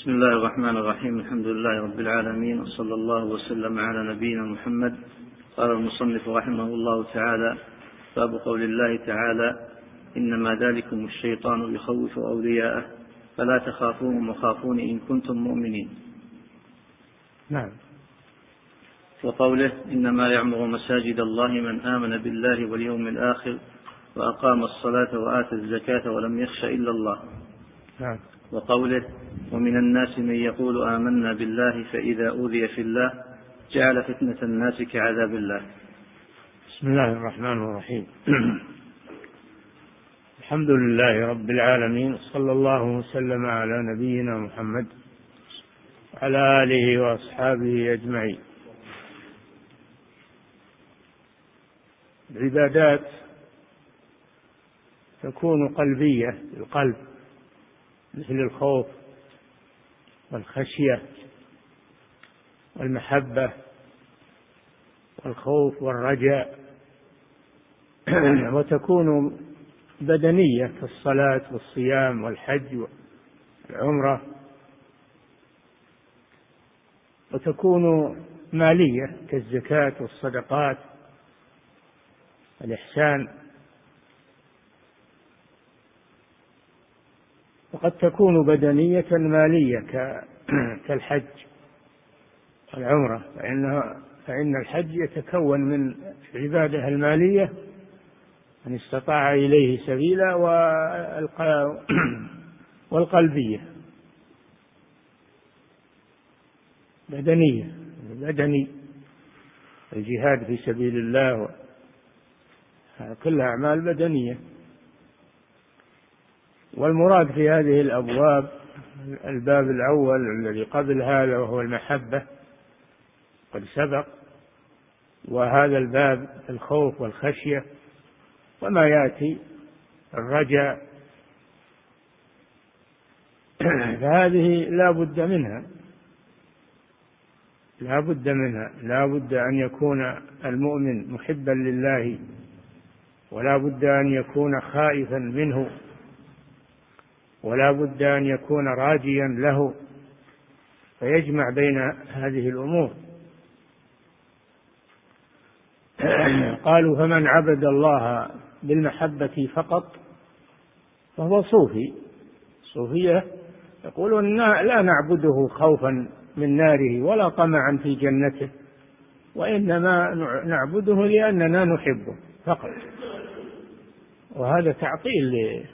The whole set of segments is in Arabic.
بسم الله الرحمن الرحيم الحمد لله رب العالمين وصلى الله وسلم على نبينا محمد قال المصنف رحمه الله تعالى باب قول الله تعالى إنما ذلكم الشيطان يخوف أولياءه فلا تخافوهم وخافون إن كنتم مؤمنين نعم وقوله إنما يعمر مساجد الله من آمن بالله واليوم الآخر وأقام الصلاة وآتى الزكاة ولم يخش إلا الله نعم وقوله ومن الناس من يقول آمنا بالله فإذا أوذي في الله جعل فتنة الناس كعذاب الله. بسم الله الرحمن الرحيم. الحمد لله رب العالمين صلى الله وسلم على نبينا محمد وعلى آله وأصحابه أجمعين. العبادات تكون قلبية القلب. مثل الخوف والخشية والمحبة والخوف والرجاء. وتكون بدنية كالصلاة والصيام والحج والعمرة. وتكون مالية كالزكاة والصدقات الإحسان وقد تكون بدنية مالية كالحج والعمرة فإنها فإن الحج يتكون من العبادة المالية من استطاع إليه سبيلا والقلبية. بدنية بدني الجهاد في سبيل الله كلها أعمال بدنية. والمراد في هذه الأبواب الباب الأول الذي قبل هذا وهو المحبة قد سبق وهذا الباب الخوف والخشية وما يأتي الرجاء. فهذه لا بد منها لا بد منها لا بد أن يكون المؤمن محبا لله ولا بد أن يكون خائفا منه. ولا بد أن يكون راجيا له فيجمع بين هذه الأمور. قالوا فمن عبد الله بالمحبة فقط فهو صوفي. صوفية يقولون لا نعبده خوفا من ناره ولا طمعا في جنته وإنما نعبده لأننا نحبه فقط. وهذا تعطيل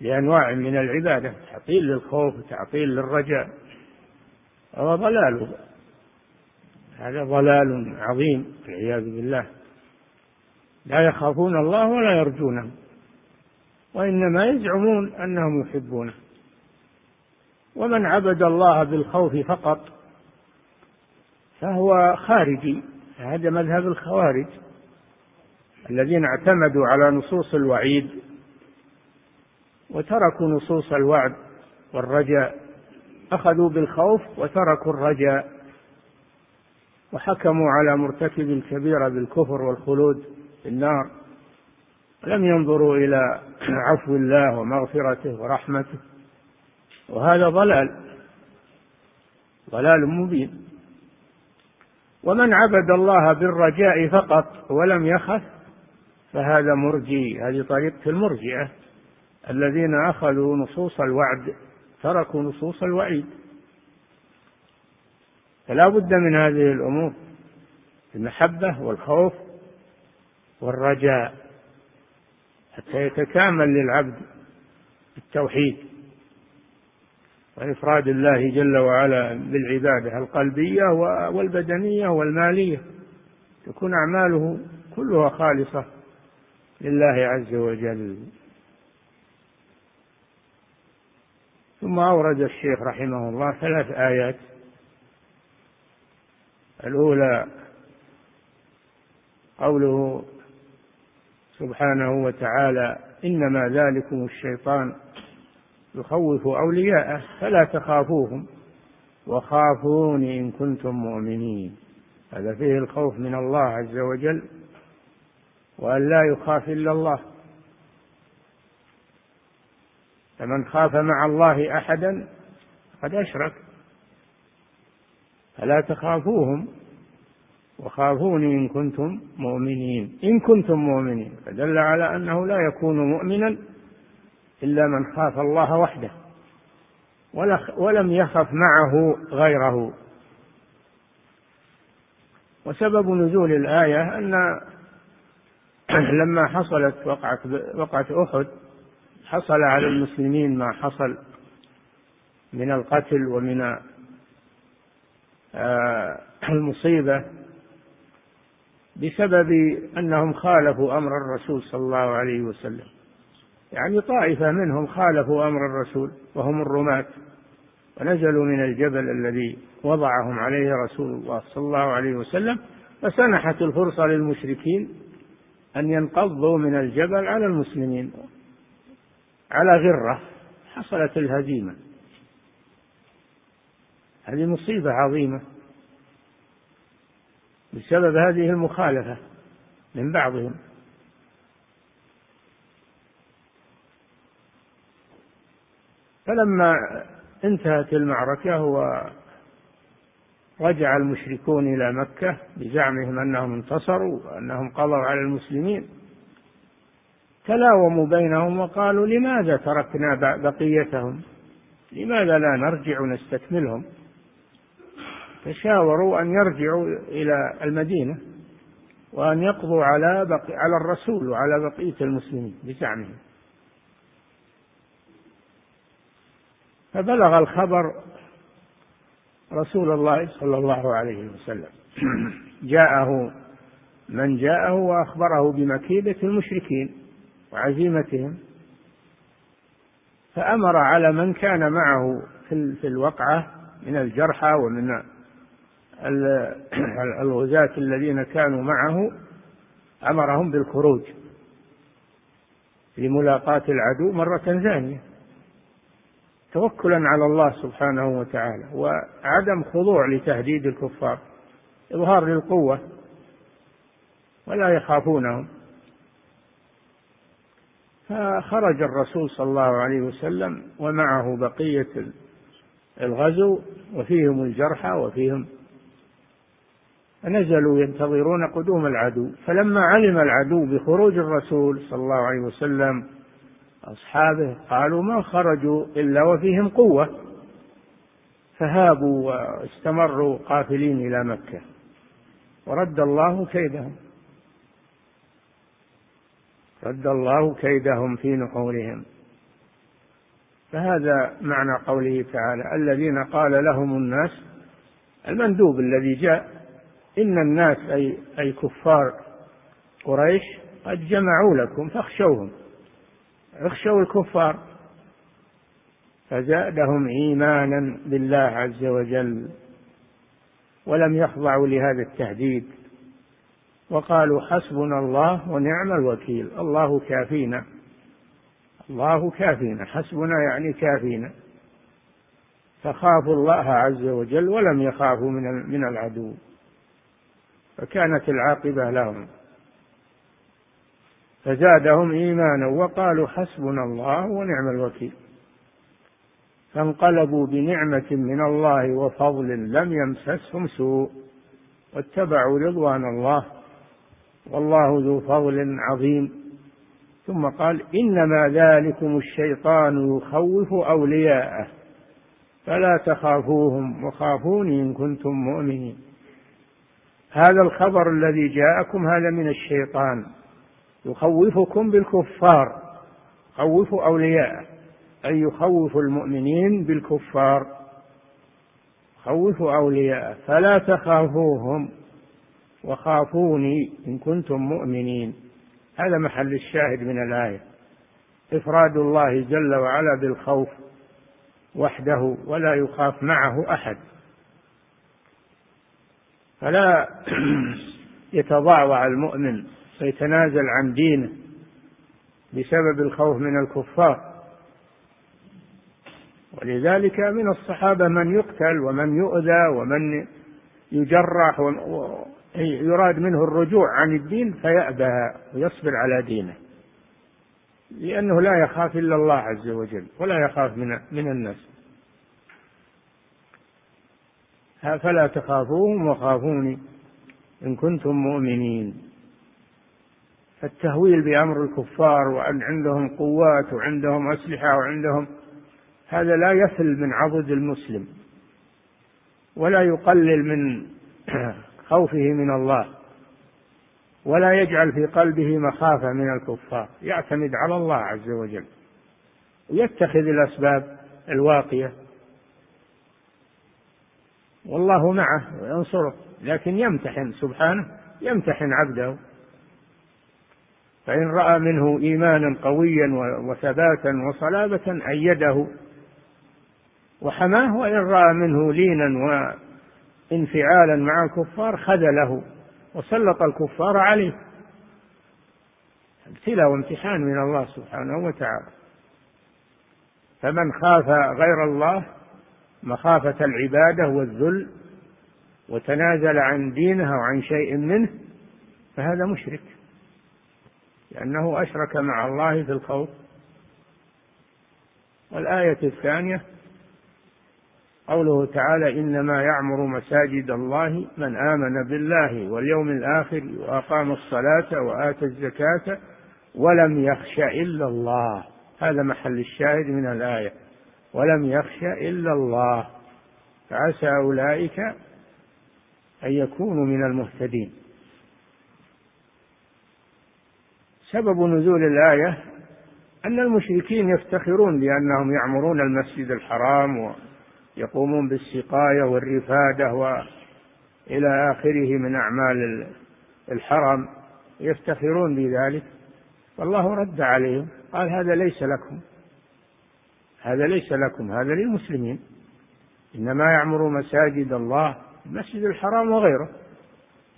لأنواع من العبادة تعطيل للخوف وتعطيل للرجاء. وهو ضلال. هذا ضلال عظيم والعياذ بالله. لا يخافون الله ولا يرجونه وإنما يزعمون أنهم يحبونه. ومن عبد الله بالخوف فقط فهو خارجي. هذا مذهب الخوارج الذين اعتمدوا على نصوص الوعيد. وتركوا نصوص الوعد والرجاء أخذوا بالخوف وتركوا الرجاء وحكموا على مرتكب الكبيرة بالكفر والخلود في النار. لم ينظروا إلى عفو الله ومغفرته ورحمته. وهذا ضلال ضلال مبين. ومن عبد الله بالرجاء فقط ولم يخف فهذا مرجي هذه طريقة المرجئة. الذين أخذوا نصوص الوعد تركوا نصوص الوعيد. فلا بد من هذه الأمور المحبة والخوف والرجاء حتى يتكامل للعبد التوحيد وإفراد الله جل وعلا بالعبادة القلبية والبدنية والمالية. تكون أعماله كلها خالصة لله عز وجل. ثم أورد الشيخ رحمه الله ثلاث آيات. الأولى قوله سبحانه وتعالى إنما ذلكم الشيطان يخوف أولياءه فلا تخافوهم وخافون إن كنتم مؤمنين. هذا فيه الخوف من الله عز وجل وأن لا يخاف إلا الله. فمن خاف مع الله أحدا قد أشرك. فلا تخافوهم وخافوني إن كنتم مؤمنين. إن كنتم مؤمنين فدل على أنه لا يكون مؤمنا إلا من خاف الله وحده ولم يخف معه غيره. وسبب نزول الآية أن لما حصلت وقعة وقعة أحد حصل على المسلمين ما حصل من القتل ومن آه، المصيبة بسبب أنهم خالفوا أمر الرسول صلى الله عليه وسلم. يعني طائفة منهم خالفوا أمر الرسول وهم الرماة ونزلوا من الجبل الذي وضعهم عليه رسول الله صلى الله عليه وسلم فسنحت الفرصة للمشركين أن ينقضوا من الجبل على المسلمين. على غرة حصلت الهزيمة. هذه مصيبة عظيمة بسبب هذه المخالفة من بعضهم. فلما انتهت المعركة ورجع المشركون إلى مكة بزعمهم أنهم انتصروا وأنهم قضوا على المسلمين. تلاوموا بينهم وقالوا لماذا تركنا بقيتهم؟ لماذا لا نرجع نستكملهم؟ تشاوروا أن يرجعوا إلى المدينة وأن يقضوا على بقي على الرسول وعلى بقية المسلمين بزعمهم. فبلغ الخبر رسول الله صلى الله عليه وسلم. جاءه من جاءه وأخبره بمكيدة المشركين. وعزيمتهم فأمر على من كان معه في الوقعة من الجرحى ومن الغزاة الذين كانوا معه أمرهم بالخروج لملاقاة العدو مرة ثانية توكلا على الله سبحانه وتعالى وعدم خضوع لتهديد الكفار إظهار للقوة ولا يخافونهم. فخرج الرسول صلى الله عليه وسلم ومعه بقية الغزو وفيهم الجرحى وفيهم فنزلوا ينتظرون قدوم العدو. فلما علم العدو بخروج الرسول صلى الله عليه وسلم أصحابه قالوا ما خرجوا إلا وفيهم قوة. فهابوا واستمروا قافلين إلى مكة. ورد الله كيدهم. رد الله كيدهم في نحورهم. فهذا معنى قوله تعالى الذين قال لهم الناس المندوب الذي جاء إن الناس أي أي كفار قريش قد جمعوا لكم فاخشوهم. اخشوا الكفار. فزادهم إيمانا بالله عز وجل ولم يخضعوا لهذا التهديد. وقالوا حسبنا الله ونعم الوكيل. الله كافينا. الله كافينا. حسبنا يعني كافينا. فخافوا الله عز وجل ولم يخافوا من من العدو. فكانت العاقبة لهم. فزادهم إيمانا وقالوا حسبنا الله ونعم الوكيل. فانقلبوا بنعمة من الله وفضل لم يمسسهم سوء. واتبعوا رضوان الله. والله ذو فضل عظيم. ثم قال إنما ذلكم الشيطان يخوف أولياءه فلا تخافوهم وخافوني إن كنتم مؤمنين. هذا الخبر الذي جاءكم هذا من الشيطان يخوفكم بالكفار خوف أولياء أي يخوف المؤمنين بالكفار خوف أولياء فلا تخافوهم. وخافوني إن كنتم مؤمنين. هذا محل الشاهد من الآية. إفراد الله جل وعلا بالخوف وحده ولا يخاف معه أحد. فلا يتضعضع المؤمن ويتنازل عن دينه بسبب الخوف من الكفار. ولذلك من الصحابة من يقتل ومن يؤذى ومن يجرح ويراد منه الرجوع عن الدين فيأبى ويصبر على دينه. لأنه لا يخاف إلا الله عز وجل ولا يخاف من من الناس. فلا تخافوهم وخافوني إن كنتم مؤمنين. التهويل بأمر الكفار وأن عندهم قوات وعندهم أسلحة وعندهم هذا لا يفل من عضد المسلم ولا يقلل من خوفه من الله ولا يجعل في قلبه مخافة من الكفار. يعتمد على الله عز وجل. ويتخذ الأسباب الواقية. والله معه وينصره. لكن يمتحن سبحانه يمتحن عبده. فإن رأى منه إيمانا قويا وثباتا وصلابة أيده. وحماه وإن رأى منه لينا وانفعالا مع الكفار خذله وسلط الكفار عليه. ابتلاء وامتحان من الله سبحانه وتعالى. فمن خاف غير الله مخافة العبادة والذل وتنازل عن دينه وعن شيء منه فهذا مشرك. لأنه أشرك مع الله في الخوف. والآية الثانية قوله تعالى إنما يعمر مساجد الله من آمن بالله واليوم الآخر وأقام الصلاة وآتى الزكاة ولم يخش إلا الله. هذا محل الشاهد من الآية. ولم يخش إلا الله. فعسى أولئك أن يكونوا من المهتدين. سبب نزول الآية أن المشركين يفتخرون بأنهم يعمرون المسجد الحرام ويقومون بالسقاية والرفادة وإلى آخره من أعمال الحرم يفتخرون بذلك. والله رد عليهم قال هذا ليس لكم. هذا ليس لكم هذا للمسلمين. إنما يعمر مساجد الله المسجد الحرام وغيره.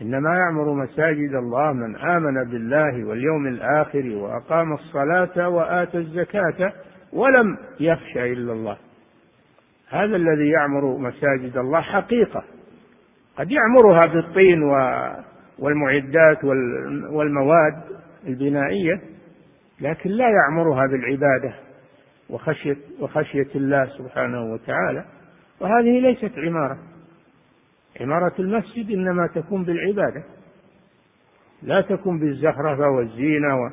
إنما يعمر مساجد الله من آمن بالله واليوم الآخر وأقام الصلاة وآتى الزكاة ولم يخش إلا الله. هذا الذي يعمر مساجد الله حقيقة. قد يعمرها بالطين والمعدات والمواد البنائية لكن لا يعمرها بالعبادة وخشية وخشية الله سبحانه وتعالى. وهذه ليست عمارة. عمارة المسجد إنما تكون بالعبادة. لا تكون بالزخرفة والزينة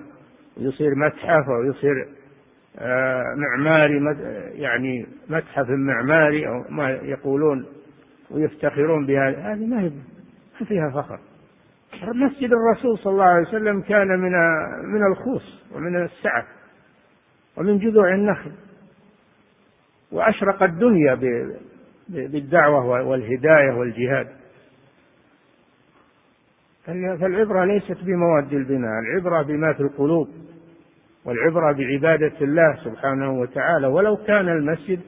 ويصير متحف ويصير معماري يعني متحف معماري أو ما يقولون ويفتخرون بهذا هذه ما هي ما فيها فخر. مسجد الرسول صلى الله عليه وسلم كان من من الخوص ومن السعة ومن جذوع النخل. وأشرق الدنيا بالدعوة والهداية والجهاد. فالعبرة ليست بمواد البناء العبرة بما في القلوب. والعبرة بعبادة الله سبحانه وتعالى. ولو كان المسجد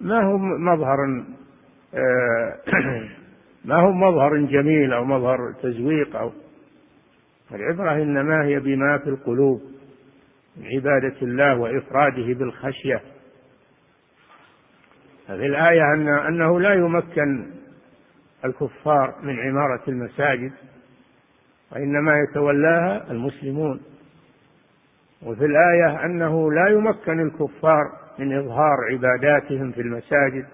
ما هو مظهر آه، ما هو مظهر جميل أو مظهر تزويق أو العبرة إنما هي بما في القلوب من عبادة الله وإفراده بالخشية. في الآية أن أنه لا يمكن الكفار من عمارة المساجد وإنما يتولاها المسلمون. وفي الآية أنه لا يمكن الكفار من إظهار عباداتهم في المساجد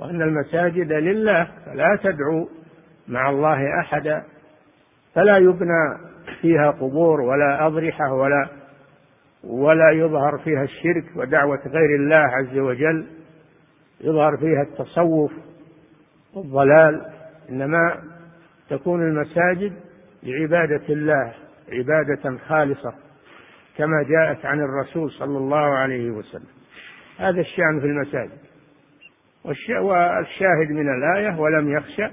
وأن المساجد لله فلا تدعو مع الله أحدا فلا يبنى فيها قبور ولا أضرحة ولا ولا يظهر فيها الشرك ودعوة غير الله عز وجل يظهر فيها التصوف والضلال إنما تكون المساجد لعبادة الله عبادة خالصة. كما جاءت عن الرسول صلى الله عليه وسلم. هذا الشأن في المساجد. والشاهد من الآية ولم يخشى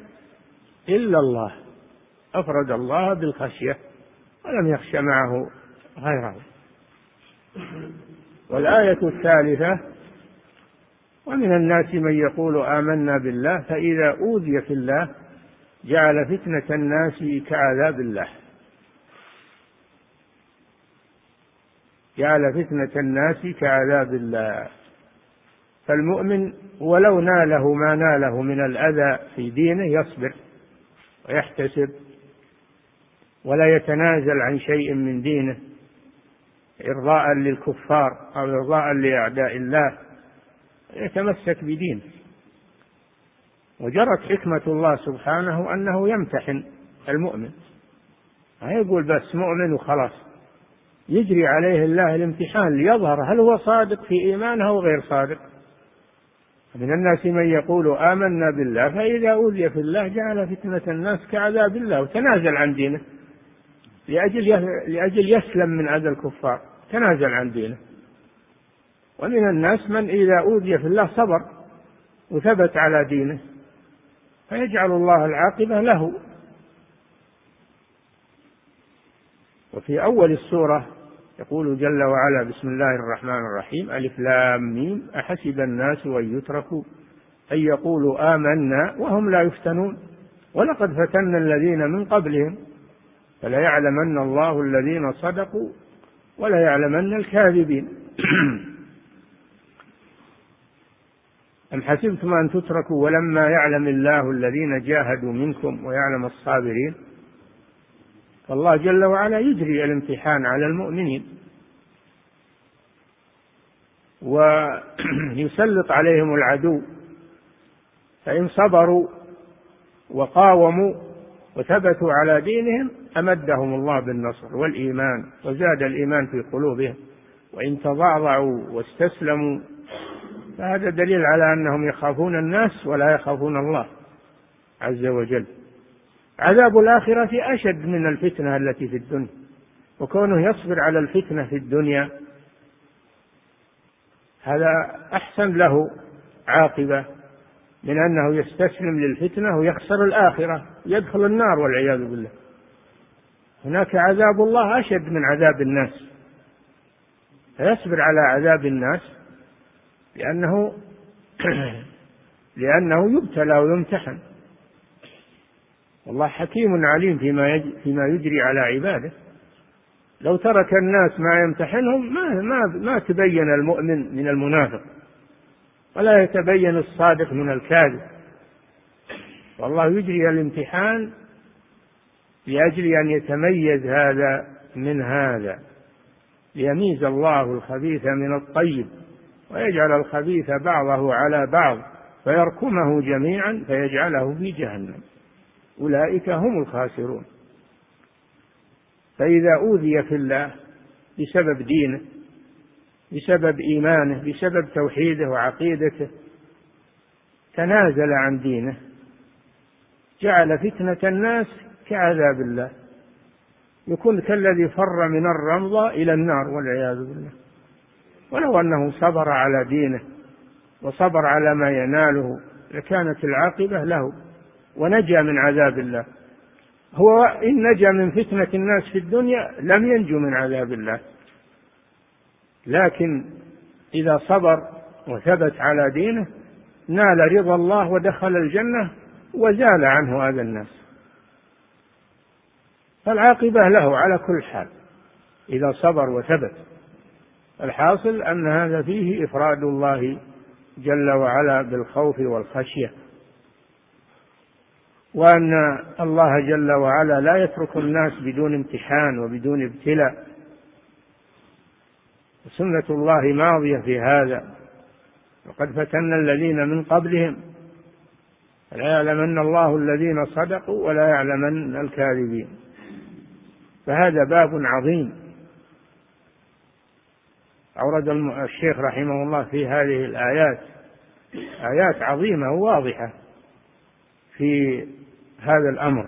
إلا الله. أفرد الله بالخشية ولم يخش معه غيره. والآية الثالثة ومن الناس من يقول آمنا بالله فإذا أوذي في الله جعل فتنة الناس كعذاب الله. جعل فتنة الناس كعذاب الله. فالمؤمن ولو ناله ما ناله من الأذى في دينه يصبر ويحتسب ولا يتنازل عن شيء من دينه إرضاء للكفار أو إرضاء لأعداء الله يتمسك بدينه. وجرت حكمة الله سبحانه أنه يمتحن المؤمن. ما يقول بس مؤمن وخلاص. يجري عليه الله الامتحان ليظهر هل هو صادق في إيمانه أو غير صادق. من الناس من يقول آمنا بالله فإذا أوذي في الله جعل فتنة الناس كعذاب الله وتنازل عن دينه. لأجل لأجل يسلم من أذى الكفار تنازل عن دينه. ومن الناس من إذا أوذي في الله صبر وثبت على دينه فيجعل الله العاقبة له. وفي أول السورة يقول جل وعلا بسم الله الرحمن الرحيم ألف لام ميم أحسب الناس أن يتركوا أن يقولوا آمنا وهم لا يفتنون ولقد فتنا الذين من قبلهم فلا يعلمن الله الذين صدقوا ولا يعلمن الكاذبين أم حسبتم أن تتركوا ولما يعلم الله الذين جاهدوا منكم ويعلم الصابرين فالله جل وعلا يجري الامتحان على المؤمنين. ويسلط عليهم العدو. فإن صبروا وقاوموا وثبتوا على دينهم أمدهم الله بالنصر والإيمان وزاد الإيمان في قلوبهم. وإن تضعضعوا واستسلموا فهذا دليل على أنهم يخافون الناس ولا يخافون الله عز وجل. عذاب الآخرة أشد من الفتنة التي في الدنيا. وكونه يصبر على الفتنة في الدنيا هذا أحسن له عاقبة من أنه يستسلم للفتنة ويخسر الآخرة يدخل النار والعياذ بالله. هناك عذاب الله أشد من عذاب الناس. فيصبر على عذاب الناس لأنه لأنه يبتلى ويمتحن. والله حكيم عليم فيما فيما يجري على عباده. لو ترك الناس ما يمتحنهم ما ما ما تبين المؤمن من المنافق. ولا يتبين الصادق من الكاذب. والله يجري الامتحان لأجل أن يتميز هذا من هذا. ليميز الله الخبيث من الطيب ويجعل الخبيث بعضه على بعض فيركمه جميعا فيجعله في جهنم. أولئك هم الخاسرون. فإذا أوذي في الله بسبب دينه بسبب إيمانه بسبب توحيده وعقيدته تنازل عن دينه جعل فتنة الناس كعذاب الله. يكون كالذي فر من الرمضة إلى النار والعياذ بالله. ولو أنه صبر على دينه وصبر على ما يناله لكانت العاقبة له. ونجا من عذاب الله. هو إن نجا من فتنة الناس في الدنيا لم ينجو من عذاب الله. لكن إذا صبر وثبت على دينه نال رضا الله ودخل الجنة وزال عنه أذى الناس. فالعاقبة له على كل حال. إذا صبر وثبت. الحاصل أن هذا فيه إفراد الله جل وعلا بالخوف والخشية. وأن الله جل وعلا لا يترك الناس بدون امتحان وبدون ابتلاء. سنة الله ماضية في هذا. وقد فتنا الذين من قبلهم. فلا يعلمن الله الذين صدقوا ولا يعلمن الكاذبين. فهذا باب عظيم. أورد الشيخ رحمه الله في هذه الآيات. آيات عظيمة وواضحة. في هذا الأمر.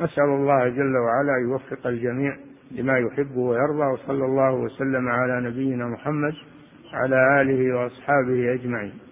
نسأل الله جل وعلا يوفق الجميع لما يحب ويرضى وصلى الله وسلم على نبينا محمد وعلى آله وأصحابه أجمعين.